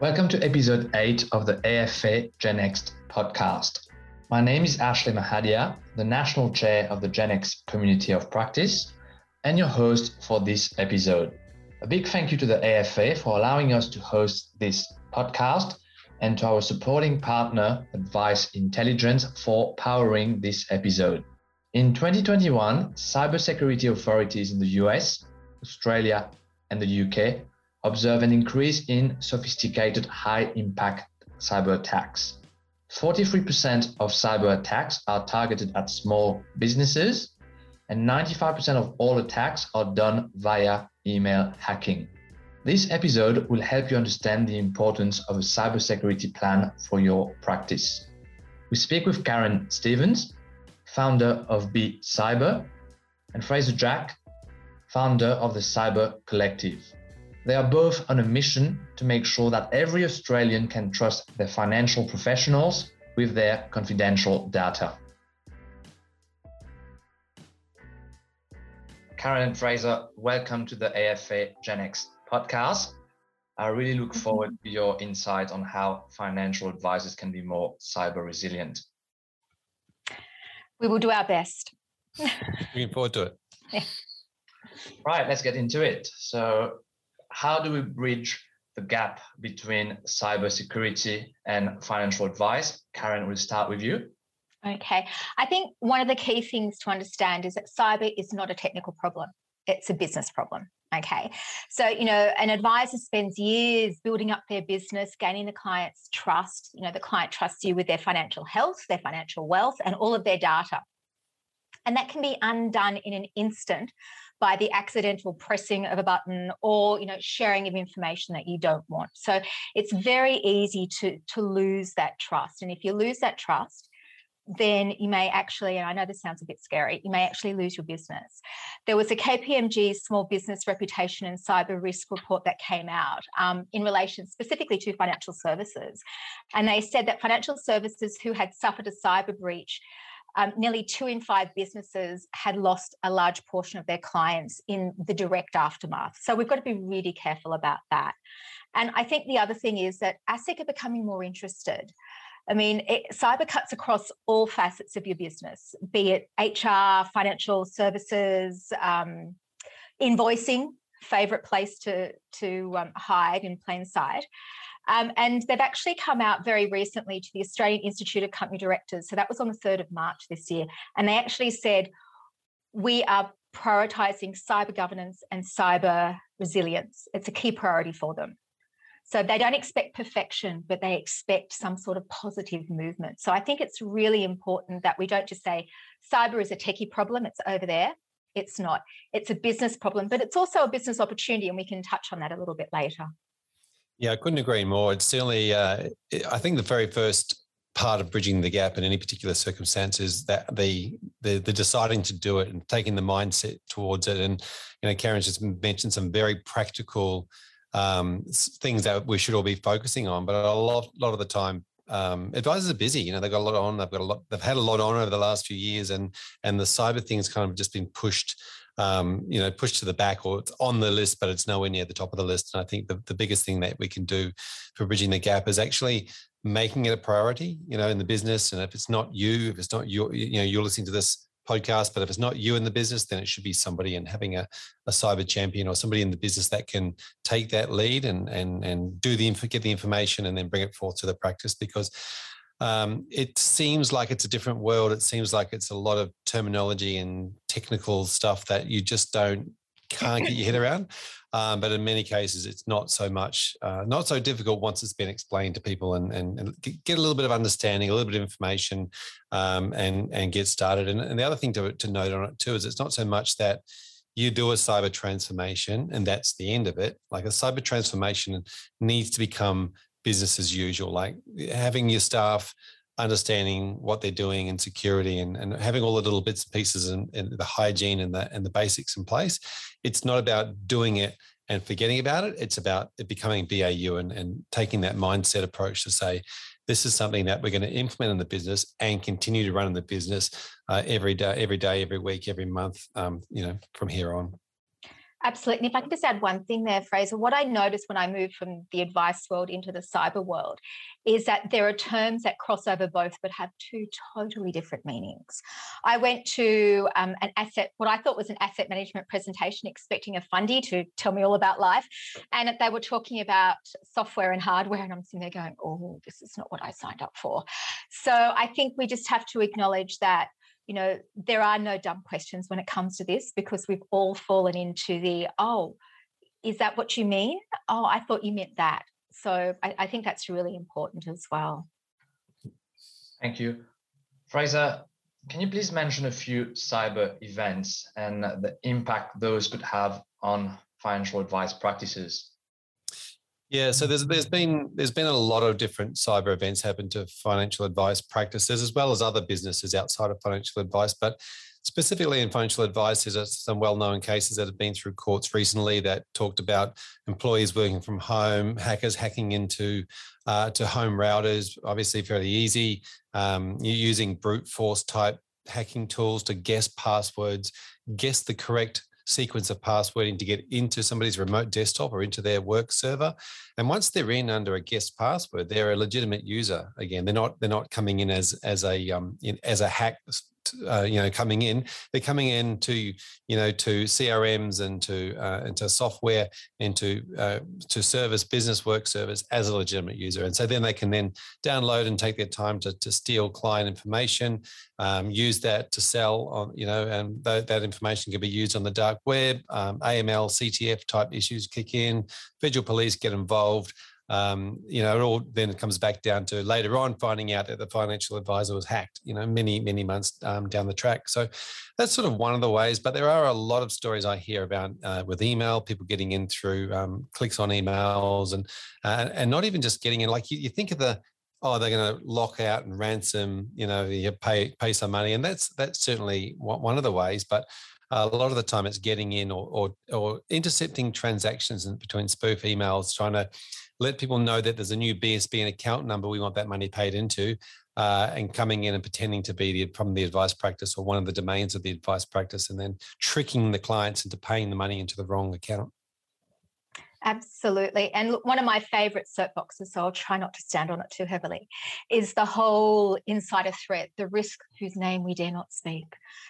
Welcome to episode 8 of the AFA GenX podcast. My name is Ashley Mahadia, the National Chair of the GenX Community of Practice, and your host for this episode. A big thank you to the AFA for allowing us to host this podcast and to our supporting partner, Advice Intelligence, for powering this episode. In 2021, cybersecurity authorities in the US, Australia, and the UK observe an increase in sophisticated high impact cyber attacks. 43% of cyber attacks are targeted at small businesses, and 95% of all attacks are done via email hacking. This episode will help you understand the importance of a cybersecurity plan for your practice. We speak with Karen Stevens, founder of Be Cyber, and Fraser Jack, founder of the Cyber Collective. They are both on a mission to make sure that every Australian can trust their financial professionals with their confidential data. Karen and Fraser, welcome to the AFA GenX podcast. I really look forward to your insight on how financial advisors can be more cyber resilient. We will do our best. Looking forward to it. Yeah. Right, let's get into it. So, how do we bridge the gap between cybersecurity and financial advice? Karen, we'll start with you. Okay. I think one of the key things to understand is that cyber is not a technical problem, it's a business problem. Okay. So, you know, an advisor spends years building up their business, gaining the client's trust. You know, the client trusts you with their financial health, their financial wealth, and all of their data. And that can be undone in an instant by the accidental pressing of a button or you know sharing of information that you don't want so it's very easy to to lose that trust and if you lose that trust then you may actually, and I know this sounds a bit scary, you may actually lose your business. There was a KPMG small business reputation and cyber risk report that came out um, in relation specifically to financial services. And they said that financial services who had suffered a cyber breach um, nearly two in five businesses had lost a large portion of their clients in the direct aftermath. So we've got to be really careful about that. And I think the other thing is that ASIC are becoming more interested. I mean, it, cyber cuts across all facets of your business, be it HR, financial services, um, invoicing, favorite place to, to um, hide in plain sight. Um, and they've actually come out very recently to the Australian Institute of Company Directors. So that was on the 3rd of March this year. And they actually said, we are prioritizing cyber governance and cyber resilience. It's a key priority for them. So they don't expect perfection, but they expect some sort of positive movement. So I think it's really important that we don't just say cyber is a techie problem, it's over there. It's not. It's a business problem, but it's also a business opportunity, and we can touch on that a little bit later. Yeah, I couldn't agree more. It's certainly, uh, I think the very first part of bridging the gap in any particular circumstance is that the, the the deciding to do it and taking the mindset towards it. And you know, Karen's just mentioned some very practical um, things that we should all be focusing on. But a lot, lot of the time, um, advisors are busy. You know, they've got a lot on. They've got a lot. They've had a lot on over the last few years, and and the cyber thing's kind of just been pushed. Um, you know, pushed to the back, or it's on the list, but it's nowhere near the top of the list. And I think the, the biggest thing that we can do for bridging the gap is actually making it a priority. You know, in the business, and if it's not you, if it's not your, you know, you're listening to this podcast, but if it's not you in the business, then it should be somebody and having a, a cyber champion or somebody in the business that can take that lead and and and do the get the information and then bring it forth to the practice because um, it seems like it's a different world. It seems like it's a lot of terminology and technical stuff that you just don't can't get your head around. Um, but in many cases, it's not so much, uh, not so difficult once it's been explained to people and, and, and, get a little bit of understanding, a little bit of information, um, and and get started. And, and the other thing to, to note on it too is it's not so much that you do a cyber transformation and that's the end of it. Like a cyber transformation needs to become business as usual, like having your staff understanding what they're doing in security and, and having all the little bits and pieces and, and the hygiene and the and the basics in place. It's not about doing it and forgetting about it. It's about it becoming BAU and, and taking that mindset approach to say, this is something that we're going to implement in the business and continue to run in the business uh, every day, every day, every week, every month, um, you know, from here on. Absolutely. And if I can just add one thing there, Fraser, what I noticed when I moved from the advice world into the cyber world is that there are terms that cross over both but have two totally different meanings. I went to um, an asset, what I thought was an asset management presentation, expecting a fundy to tell me all about life. And they were talking about software and hardware. And I'm sitting there going, oh, this is not what I signed up for. So I think we just have to acknowledge that you know, there are no dumb questions when it comes to this because we've all fallen into the, oh, is that what you mean? Oh, I thought you meant that. So I, I think that's really important as well. Thank you. Fraser, can you please mention a few cyber events and the impact those could have on financial advice practices? Yeah, so there's there's been there's been a lot of different cyber events happen to financial advice practices as well as other businesses outside of financial advice, but specifically in financial advice, there's some well-known cases that have been through courts recently that talked about employees working from home, hackers hacking into uh, to home routers, obviously fairly easy. Um, using brute force type hacking tools to guess passwords, guess the correct sequence of passwording to get into somebody's remote desktop or into their work server. And once they're in under a guest password, they're a legitimate user. Again, they're not they're not coming in as as a um, in, as a hack uh, you know coming in. They're coming in to you know to crms and to uh, into software into uh, to service business work service as a legitimate user. And so then they can then download and take their time to, to steal client information um, use that to sell on you know and th- that information can be used on the dark web um, aml ctf type issues kick in federal police get involved um, you know, it all then comes back down to later on finding out that the financial advisor was hacked, you know, many, many months um, down the track. So that's sort of one of the ways, but there are a lot of stories I hear about uh, with email, people getting in through um, clicks on emails and, uh, and not even just getting in, like you, you think of the, oh, they're going to lock out and ransom, you know, you pay, pay some money. And that's, that's certainly one of the ways, but a lot of the time it's getting in or, or, or intercepting transactions between spoof emails, trying to let people know that there's a new BSB and account number we want that money paid into, uh, and coming in and pretending to be the, from the advice practice or one of the domains of the advice practice, and then tricking the clients into paying the money into the wrong account. Absolutely. And look, one of my favorite soapboxes, so I'll try not to stand on it too heavily, is the whole insider threat, the risk whose name we dare not speak.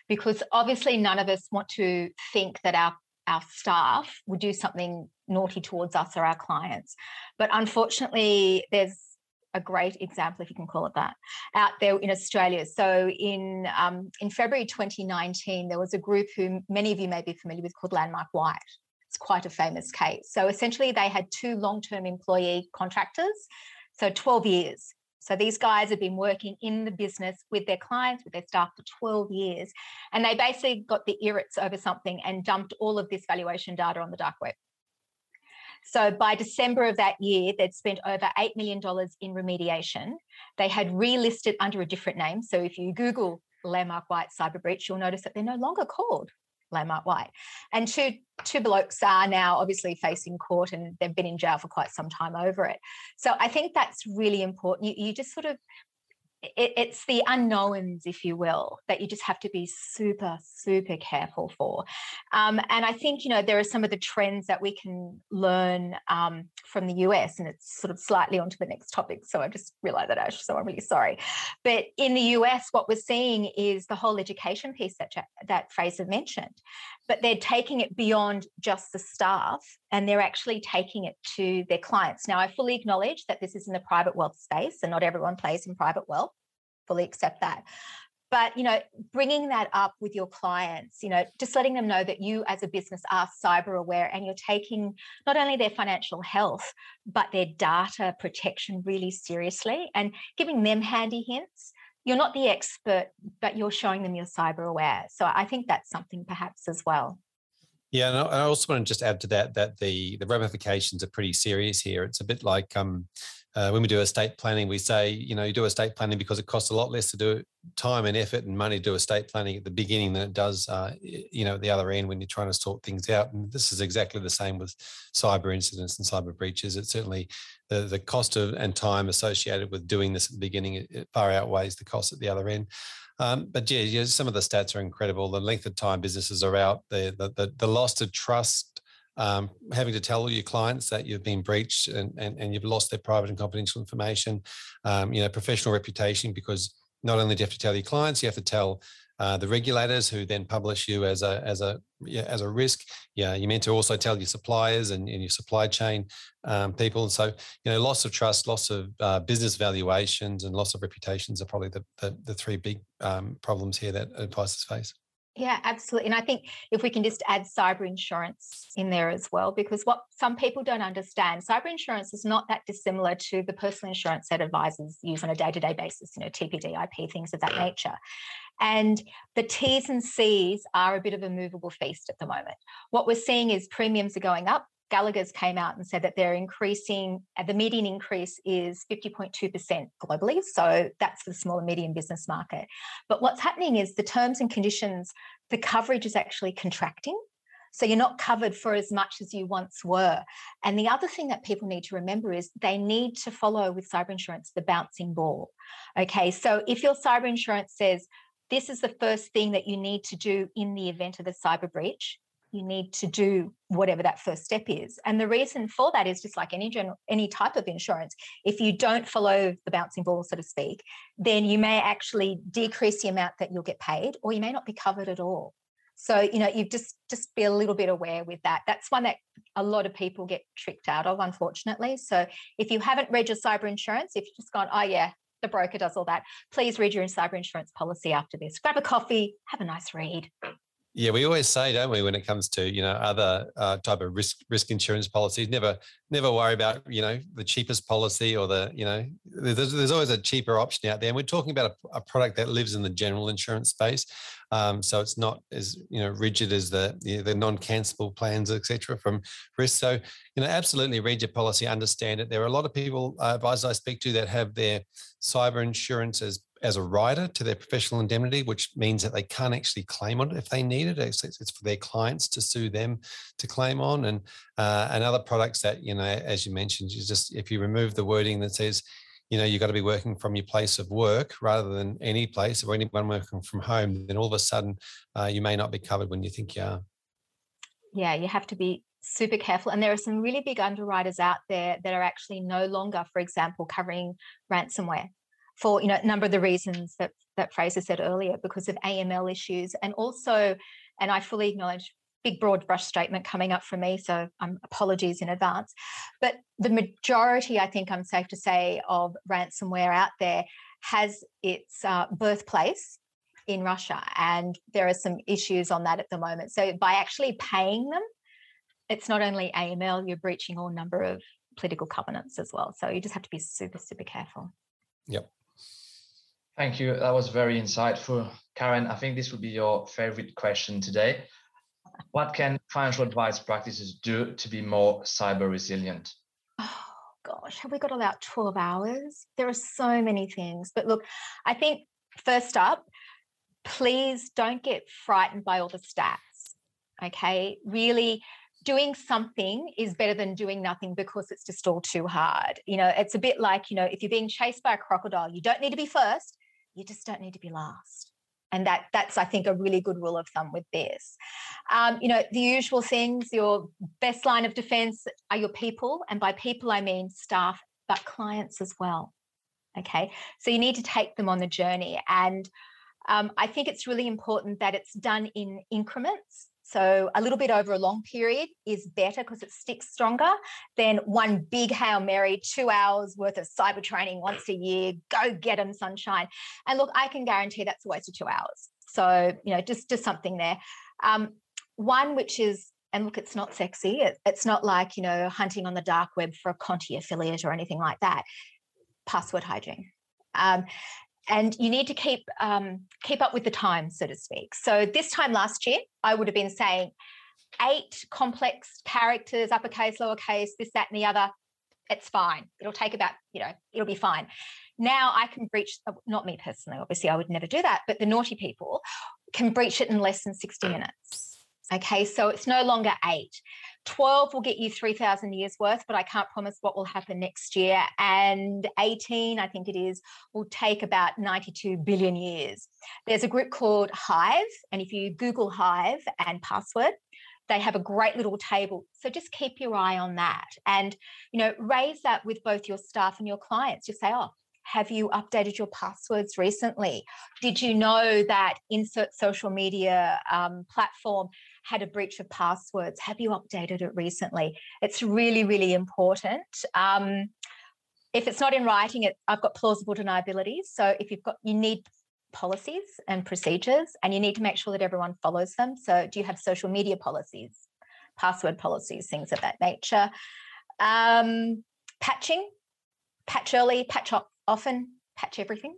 Because obviously, none of us want to think that our our staff would do something naughty towards us or our clients. But unfortunately, there's a great example, if you can call it that, out there in Australia. So in um, in February 2019, there was a group who many of you may be familiar with called Landmark White. It's quite a famous case. So essentially, they had two long-term employee contractors, so 12 years. So these guys have been working in the business with their clients, with their staff for 12 years. And they basically got the irrits over something and dumped all of this valuation data on the dark web. So by December of that year, they'd spent over $8 million in remediation. They had relisted under a different name. So if you Google Landmark White cyber breach, you'll notice that they're no longer called Landmark White. And two two blokes are now obviously facing court and they've been in jail for quite some time over it. So I think that's really important. You, you just sort of it, it's the unknowns, if you will, that you just have to be super, super careful for. Um, and I think, you know, there are some of the trends that we can learn um, from the US, and it's sort of slightly onto the next topic. So I just realized that, Ash, so I'm really sorry. But in the US, what we're seeing is the whole education piece that, that Fraser mentioned, but they're taking it beyond just the staff and they're actually taking it to their clients. Now, I fully acknowledge that this is in the private wealth space and not everyone plays in private wealth fully accept that but you know bringing that up with your clients you know just letting them know that you as a business are cyber aware and you're taking not only their financial health but their data protection really seriously and giving them handy hints you're not the expert but you're showing them you're cyber aware so i think that's something perhaps as well yeah, and I also want to just add to that that the the ramifications are pretty serious here. It's a bit like um, uh, when we do estate planning, we say, you know, you do estate planning because it costs a lot less to do time and effort and money to do estate planning at the beginning than it does, uh, you know, at the other end when you're trying to sort things out. And this is exactly the same with cyber incidents and cyber breaches. It's certainly the, the cost of and time associated with doing this at the beginning it, far outweighs the cost at the other end. Um, but yeah, yeah, some of the stats are incredible. The length of time businesses are out, the the, the, the loss of trust um, having to tell all your clients that you've been breached and, and, and you've lost their private and confidential information, um, you know, professional reputation, because not only do you have to tell your clients, you have to tell uh, the regulators who then publish you as a as a yeah, as a risk. Yeah, you meant to also tell your suppliers and, and your supply chain um, people. And so, you know, loss of trust, loss of uh, business valuations, and loss of reputations are probably the the, the three big um, problems here that advisors face. Yeah, absolutely. And I think if we can just add cyber insurance in there as well, because what some people don't understand, cyber insurance is not that dissimilar to the personal insurance that advisors use on a day to day basis, you know, TPD, IP, things of that nature. And the T's and C's are a bit of a movable feast at the moment. What we're seeing is premiums are going up, Gallagher's came out and said that they're increasing, uh, the median increase is 50.2% globally. So that's the small and medium business market. But what's happening is the terms and conditions, the coverage is actually contracting. So you're not covered for as much as you once were. And the other thing that people need to remember is they need to follow with cyber insurance the bouncing ball. Okay, so if your cyber insurance says, this is the first thing that you need to do in the event of a cyber breach, you need to do whatever that first step is. And the reason for that is just like any general any type of insurance if you don't follow the bouncing ball so to speak then you may actually decrease the amount that you'll get paid or you may not be covered at all. So you know you just just be a little bit aware with that. That's one that a lot of people get tricked out of unfortunately. So if you haven't read your cyber insurance if you've just gone oh yeah the broker does all that please read your cyber insurance policy after this. Grab a coffee have a nice read yeah, we always say, don't we, when it comes to you know other uh, type of risk risk insurance policies, never never worry about you know the cheapest policy or the you know there's, there's always a cheaper option out there. And we're talking about a, a product that lives in the general insurance space, um, so it's not as you know rigid as the the non cancelable plans, etc. From risk. So you know, absolutely read your policy, understand it. There are a lot of people, uh, advisors I speak to, that have their cyber insurance as as a rider to their professional indemnity, which means that they can't actually claim on it if they need it. It's, it's for their clients to sue them to claim on, and uh, and other products that you know, as you mentioned, you just if you remove the wording that says, you know, you've got to be working from your place of work rather than any place or anyone working from home, then all of a sudden uh, you may not be covered when you think you are. Yeah, you have to be super careful. And there are some really big underwriters out there that are actually no longer, for example, covering ransomware for you know a number of the reasons that that Fraser said earlier, because of AML issues, and also, and I fully acknowledge big broad brush statement coming up from me so um, apologies in advance. But the majority i think i'm safe to say of ransomware out there has its uh, birthplace in russia and there are some issues on that at the moment. So by actually paying them it's not only aml you're breaching all number of political covenants as well. So you just have to be super super careful. Yep Thank you. That was very insightful. Karen, I think this would be your favorite question today. What can financial advice practices do to be more cyber resilient? Oh, gosh, have we got about 12 hours? There are so many things. But look, I think first up, please don't get frightened by all the stats. Okay. Really, doing something is better than doing nothing because it's just all too hard. You know, it's a bit like, you know, if you're being chased by a crocodile, you don't need to be first, you just don't need to be last. And that that's i think a really good rule of thumb with this. Um, you know the usual things your best line of defense are your people and by people i mean staff but clients as well okay? So you need to take them on the journey and um, i think it's really important that it's done in increments so a little bit over a long period is better because it sticks stronger than one big Hail Mary, two hours worth of cyber training once a year. Go get them, sunshine. And look, I can guarantee that's a waste of two hours. So, you know, just, just something there. Um, one which is and look, it's not sexy. It, it's not like, you know, hunting on the dark web for a Conti affiliate or anything like that. Password hygiene. Um, and you need to keep um, keep up with the time, so to speak. So this time last year, I would have been saying eight complex characters, uppercase, lowercase, this, that, and the other. It's fine. It'll take about, you know, it'll be fine. Now I can breach, uh, not me personally, obviously, I would never do that, but the naughty people can breach it in less than 60 minutes. Okay, so it's no longer eight. 12 will get you 3,000 years worth, but I can't promise what will happen next year. And 18, I think it is, will take about 92 billion years. There's a group called Hive, and if you Google Hive and password, they have a great little table. So just keep your eye on that and, you know, raise that with both your staff and your clients. Just say, oh, have you updated your passwords recently? Did you know that insert social media um, platform had a breach of passwords? Have you updated it recently? It's really, really important. Um, if it's not in writing, it, I've got plausible deniability. So if you've got, you need policies and procedures, and you need to make sure that everyone follows them. So do you have social media policies, password policies, things of that nature? Um, patching, patch early, patch often, patch everything.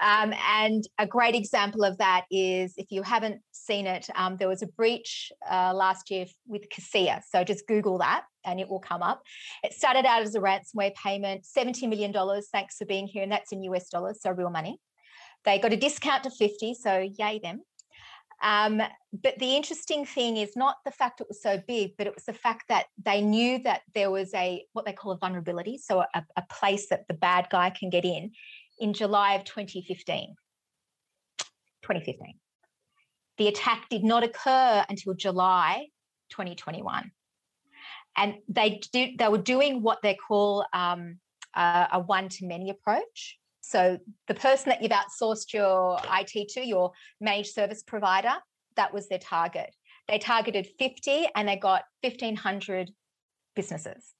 Um, and a great example of that is if you haven't seen it, um, there was a breach uh, last year with Kaseya. So just Google that and it will come up. It started out as a ransomware payment, $70 million. Thanks for being here. And that's in US dollars, so real money. They got a discount to 50, so yay them. Um, but the interesting thing is not the fact it was so big, but it was the fact that they knew that there was a what they call a vulnerability, so a, a place that the bad guy can get in, in July of 2015. 2015. The attack did not occur until July 2021, and they did, they were doing what they call um, a, a one to many approach. So the person that you've outsourced your IT to, your managed service provider, that was their target. They targeted 50 and they got 1,500 businesses.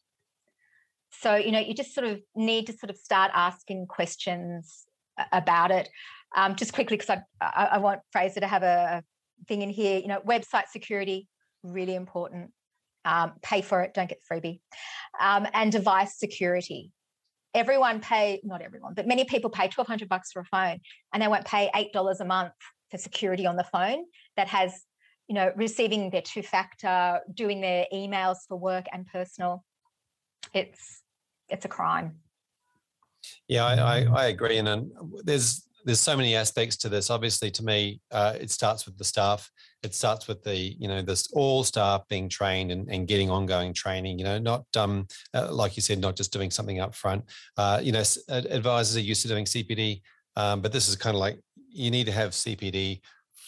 So, you know, you just sort of need to sort of start asking questions about it. Um, just quickly, because I, I, I want Fraser to have a thing in here, you know, website security, really important. Um, pay for it, don't get the freebie. Um, and device security everyone pay not everyone but many people pay 1200 bucks for a phone and they won't pay $8 a month for security on the phone that has you know receiving their two factor doing their emails for work and personal it's it's a crime yeah i i, I agree and, and there's there's so many aspects to this. Obviously, to me, uh, it starts with the staff. It starts with the you know this all staff being trained and, and getting ongoing training. You know, not um uh, like you said, not just doing something up front. Uh, you know, advisors are used to doing CPD, um, but this is kind of like you need to have CPD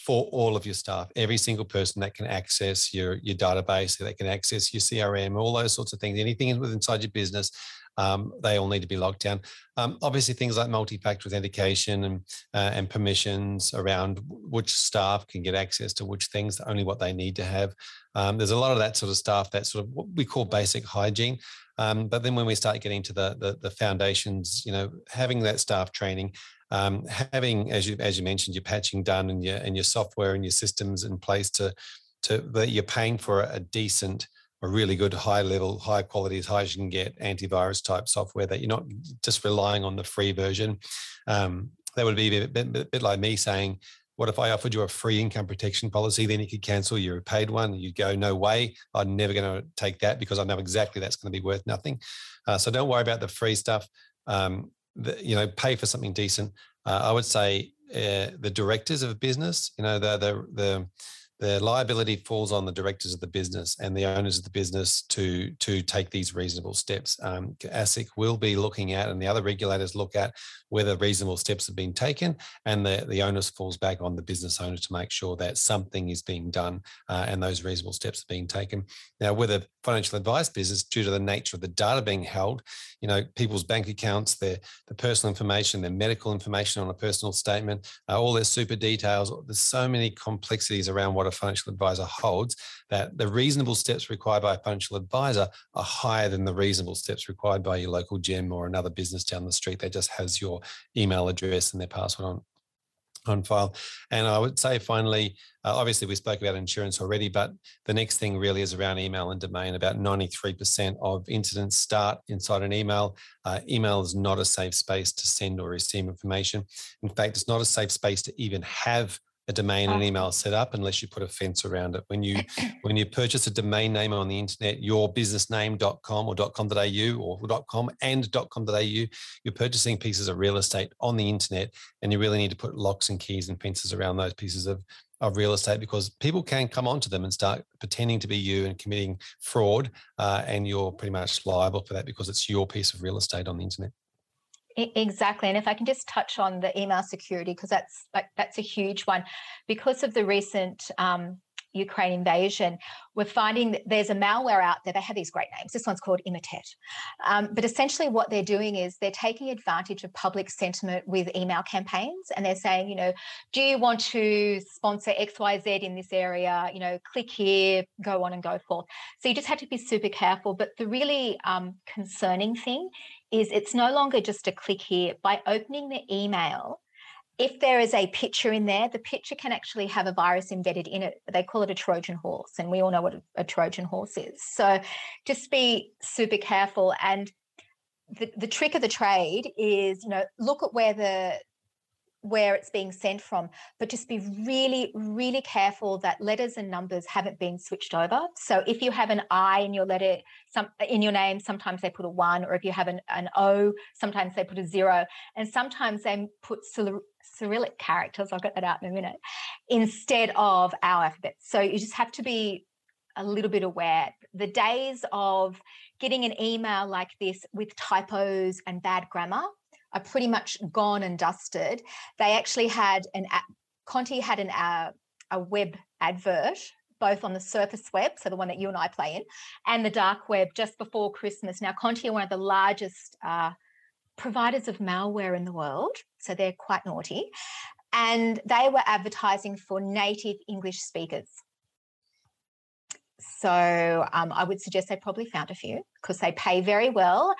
for all of your staff, every single person that can access your your database, that can access your CRM, all those sorts of things, anything inside your business um, they all need to be locked down. Um, obviously, things like multi-factor authentication and uh, and permissions around which staff can get access to which things, only what they need to have. Um, there's a lot of that sort of stuff. That sort of what we call basic hygiene. Um, but then when we start getting to the, the, the foundations, you know, having that staff training, um, having as you as you mentioned, your patching done and your and your software and your systems in place to to that you're paying for a decent a really good high level, high quality as high as you can get antivirus type software that you're not just relying on the free version. Um, that would be a bit, bit, like me saying, what if I offered you a free income protection policy? Then you could cancel your paid one. You'd go, no way. I'm never going to take that because I know exactly that's going to be worth nothing. Uh, so don't worry about the free stuff. Um, the, you know, pay for something decent. Uh, I would say uh, the directors of a business, you know, the the the the liability falls on the directors of the business and the owners of the business to to take these reasonable steps. Um, ASIC will be looking at, and the other regulators look at whether reasonable steps have been taken, and the the onus falls back on the business owner to make sure that something is being done uh, and those reasonable steps are being taken. Now, with a financial advice business, due to the nature of the data being held, you know, people's bank accounts, their the personal information, their medical information on a personal statement, uh, all their super details. There's so many complexities around what a financial advisor holds that the reasonable steps required by a financial advisor are higher than the reasonable steps required by your local gym or another business down the street that just has your email address and their password on on file. And I would say finally, uh, obviously we spoke about insurance already, but the next thing really is around email and domain. About 93% of incidents start inside an email. Uh, email is not a safe space to send or receive information. In fact, it's not a safe space to even have a domain and email set up unless you put a fence around it. When you when you purchase a domain name on the internet, yourbusinessname.com or .com.au or .com and .com.au, you're purchasing pieces of real estate on the internet, and you really need to put locks and keys and fences around those pieces of of real estate because people can come onto them and start pretending to be you and committing fraud, uh, and you're pretty much liable for that because it's your piece of real estate on the internet. Exactly. And if I can just touch on the email security, because that's like that's a huge one. Because of the recent um, Ukraine invasion, we're finding that there's a malware out there. They have these great names. This one's called Emotet. Um, but essentially, what they're doing is they're taking advantage of public sentiment with email campaigns, and they're saying, you know, do you want to sponsor X, Y, Z in this area? You know, click here, go on and go forth. So you just have to be super careful. But the really um, concerning thing is it's no longer just a click here. By opening the email, if there is a picture in there, the picture can actually have a virus embedded in it. They call it a Trojan horse, and we all know what a, Trojan horse is. So just be super careful. And the, the trick of the trade is, you know, look at where the where it's being sent from, but just be really, really careful that letters and numbers haven't been switched over. So if you have an I in your letter, some in your name, sometimes they put a one, or if you have an, an O, sometimes they put a zero, and sometimes they put Cyrillic characters, I'll get that out in a minute, instead of our alphabet. So you just have to be a little bit aware. The days of getting an email like this with typos and bad grammar are pretty much gone and dusted. They actually had an Conti had an uh, a web advert both on the surface web, so the one that you and I play in, and the dark web just before Christmas. Now, Conti are one of the largest uh, providers of malware in the world, so they're quite naughty. And they were advertising for native English speakers. So um, I would suggest they probably found a few because they pay very well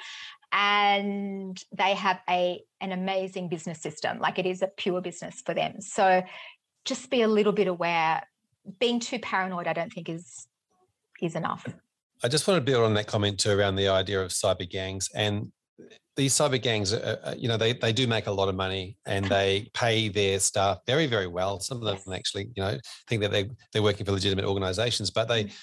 and they have a an amazing business system like it is a pure business for them. So just be a little bit aware. Being too paranoid i don't think is is enough. I just want to build on that comment too around the idea of cyber gangs. And these cyber gangs, uh, you know, they, they do make a lot of money and they pay their staff very, very well. Some of them actually, you know, think that they, they're working for legitimate organizations, but they, mm.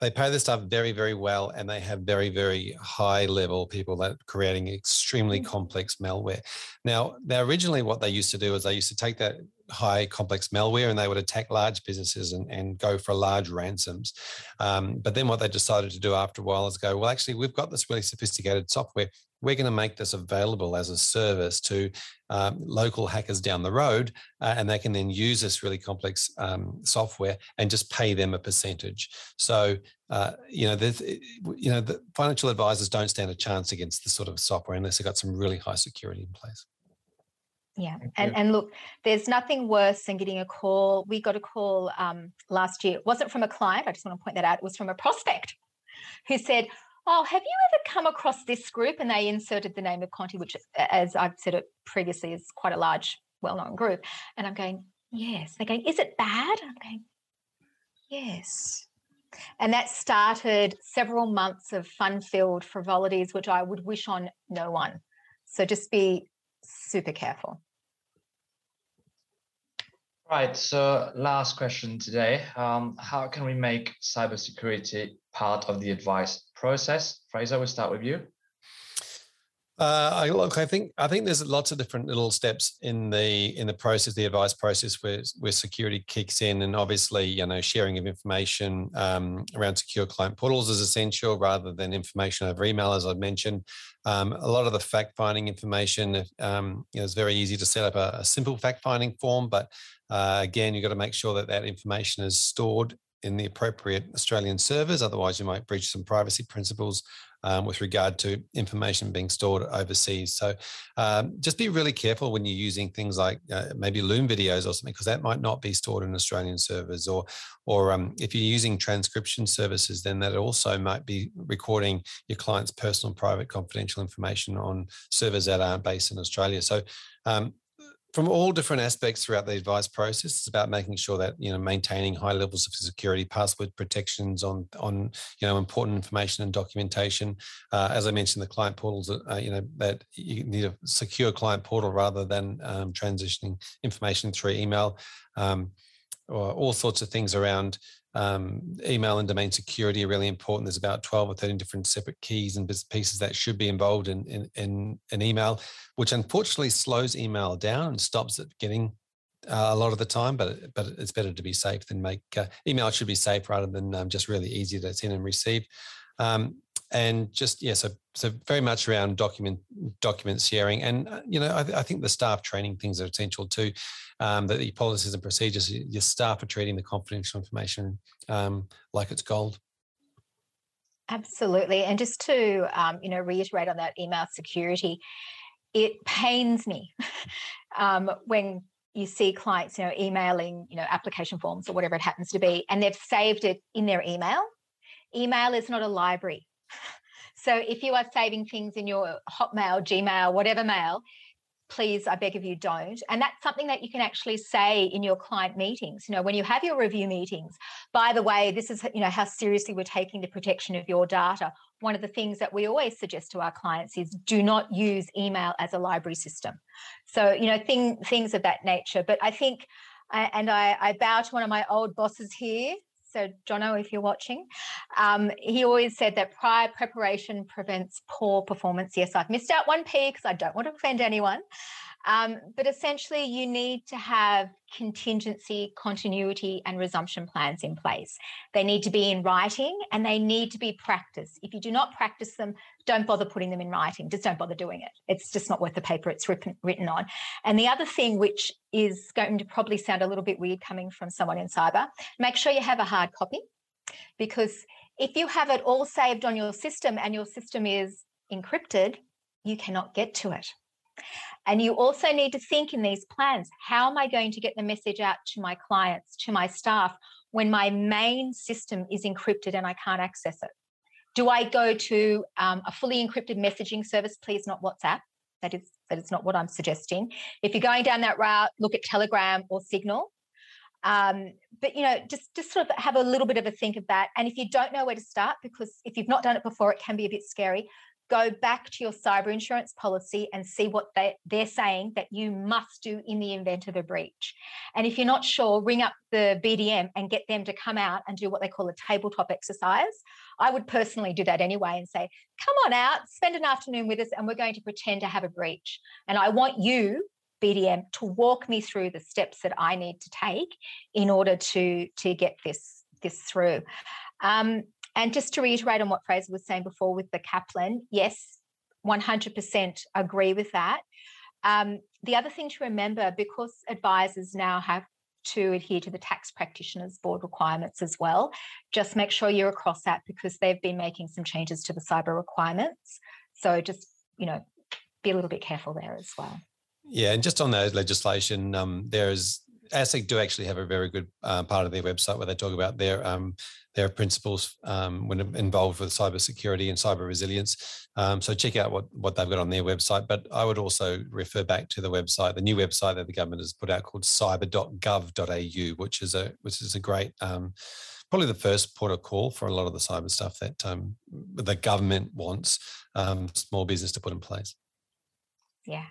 They pay their staff very, very well and they have very, very high level people that are creating extremely mm-hmm. complex malware. Now, now, originally what they used to do is they used to take that high complex malware and they would attack large businesses and, and go for large ransoms. Um, but then what they decided to do after a while is go, well, actually, we've got this really sophisticated software. We're going to make this available as a service to um, local hackers down the road, uh, and they can then use this really complex um, software and just pay them a percentage. So, uh, you know, you know, the financial advisors don't stand a chance against this sort of software unless they've got some really high security in place. Yeah, and and look, there's nothing worse than getting a call. We got a call um, last year. It wasn't from a client. I just want to point that out. It was from a prospect who said, "Oh, have you ever come across this group?" And they inserted the name of Conti, which, as I've said it previously, is quite a large, well-known group. And I'm going, "Yes." They're going, "Is it bad?" I'm going, "Yes." And that started several months of fun-filled frivolities, which I would wish on no one. So just be super careful. Right. So, last question today. Um, how can we make cybersecurity part of the advice process? Fraser, we'll start with you. Uh, I, look, I think I think there's lots of different little steps in the in the process, the advice process, where where security kicks in, and obviously, you know, sharing of information um, around secure client portals is essential, rather than information over email, as I mentioned. Um, a lot of the fact finding information, um, you know, very easy to set up a, a simple fact finding form, but uh, again, you've got to make sure that that information is stored in the appropriate Australian servers. Otherwise, you might breach some privacy principles um, with regard to information being stored overseas. So um, just be really careful when you're using things like uh, maybe Loom videos or something, because that might not be stored in Australian servers. Or, or um, if you're using transcription services, then that also might be recording your client's personal, private, confidential information on servers that aren't based in Australia. So um, from all different aspects throughout the advice process. It's about making sure that you know maintaining high levels of security, password protections on on you know important information and documentation. Uh, as I mentioned, the client portals, uh, you know that you need a secure client portal rather than um, transitioning information through email. Um, or all sorts of things around um, email and domain security are really important. There's about 12 or 13 different separate keys and pieces that should be involved in, in, in an email, which unfortunately slows email down and stops it getting uh, a lot of the time, but but it's better to be safe than make uh, email should be safe rather than um, just really easy to send and receive. Um, and just yeah, so so very much around document document sharing, and uh, you know I, I, think the staff training things are essential too. Um, that the policies and procedures, your staff are treating the confidential information um, like it's gold. Absolutely, and just to um, you know reiterate on that email security, it pains me um, when you see clients you know emailing you know application forms or whatever it happens to be, and they've saved it in their email. Email is not a library. So if you are saving things in your Hotmail, Gmail, whatever mail, please i beg of you don't. And that's something that you can actually say in your client meetings. You know when you have your review meetings by the way this is you know how seriously we're taking the protection of your data one of the things that we always suggest to our clients is do not use email as a library system. So you know thing, things of that nature. But i think and I, I bow to one of my old bosses here so Jono, if you're watching, um, he always said that prior preparation prevents poor performance. Yes, I've missed out one P because I don't want to offend anyone. Um, but essentially, you need to have contingency, continuity, and resumption plans in place. They need to be in writing and they need to be practiced. If you do not practice them, don't bother putting them in writing. Just don't bother doing it. It's just not worth the paper it's written, written on. And the other thing, which is going to probably sound a little bit weird coming from someone in cyber, make sure you have a hard copy because if you have it all saved on your system and your system is encrypted, you cannot get to it. And you also need to think in these plans how am I going to get the message out to my clients, to my staff, when my main system is encrypted and I can't access it? Do I go to um, a fully encrypted messaging service? Please, not WhatsApp. That is that is not what I'm suggesting. If you're going down that route, look at Telegram or Signal. Um, but you know, just just sort of have a little bit of a think of that. And if you don't know where to start, because if you've not done it before, it can be a bit scary go back to your cyber insurance policy and see what they, they're saying that you must do in the event of a breach. And if you're not sure, ring up the BDM and get them to come out and do what they call a tabletop exercise. I would personally do that anyway and say, come on out, spend an afternoon with us, and we're going to pretend to have a breach. And I want you, BDM, to walk me through the steps that I need to take in order to, to get this, this through. Um, and just to reiterate on what Fraser was saying before with the Kaplan, yes, 100% agree with that. Um, the other thing to remember, because advisors now have to adhere to the tax practitioners board requirements as well, just make sure you're across that because they've been making some changes to the cyber requirements. So just, you know, be a little bit careful there as well. Yeah, and just on that legislation, um, there is ASIC do actually have a very good uh, part of their website where they talk about their um, their principles um, when involved with cybersecurity and cyber resilience. Um, so check out what, what they've got on their website. But I would also refer back to the website, the new website that the government has put out called cyber.gov.au, which is a which is a great um, probably the first port of call for a lot of the cyber stuff that um, the government wants um, small business to put in place. Yeah.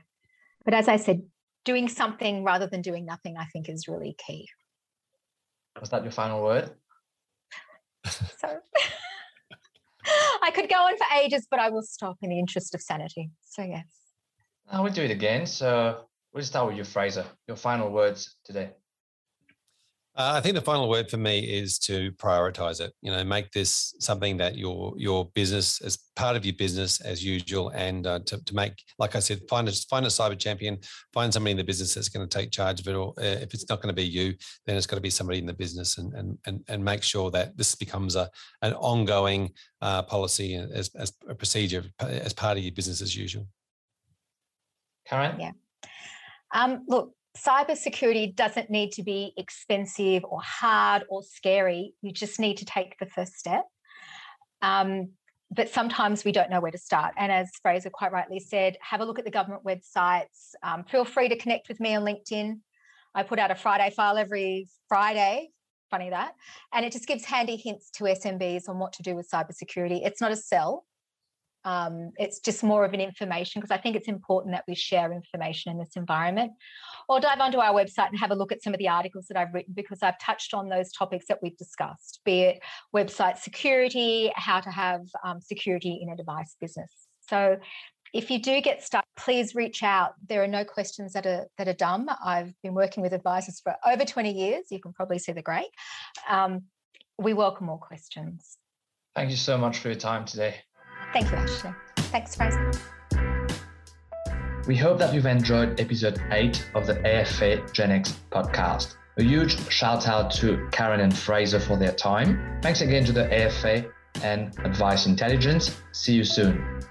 But as I said, doing something rather than doing nothing, I think is really key. Was that your final word? so I could go on for ages, but I will stop in the interest of sanity. So yes. Uh, I will do it again. So we'll start with you, Fraser. Your final words today. Uh, I think the final word for me is to prioritize it. You know, make this something that your your business as part of your business as usual, and uh, to, to make, like I said, find a find a cyber champion, find somebody in the business that's going to take charge of it. Or uh, if it's not going to be you, then it's got to be somebody in the business, and and and and make sure that this becomes a an ongoing uh, policy as as a procedure as part of your business as usual. Karen, yeah. Um, look, cybersecurity doesn't need to be expensive or hard or scary. You just need to take the first step. Um, but sometimes we don't know where to start. And as Fraser quite rightly said, have a look at the government websites. Um, feel free to connect with me on LinkedIn. I put out a Friday file every Friday. Funny that. And it just gives handy hints to SMBs on what to do with cybersecurity. It's not a sell, um, it's just more of an information because I think it's important that we share information in this environment. Or dive onto our website and have a look at some of the articles that I've written because I've touched on those topics that we've discussed, be it website security, how to have um, security in a device business. So if you do get stuck, please reach out. There are no questions that are that are dumb. I've been working with advisors for over 20 years. You can probably see the grey. Um, we welcome all questions. Thank you so much for your time today. Thank you, Ashley. Thanks, Fraser. We hope that you've enjoyed episode 8 of the AFA Gen X podcast. A huge shout out to Karen and Fraser for their time. Thanks again to the AFA and Advice Intelligence. See you soon.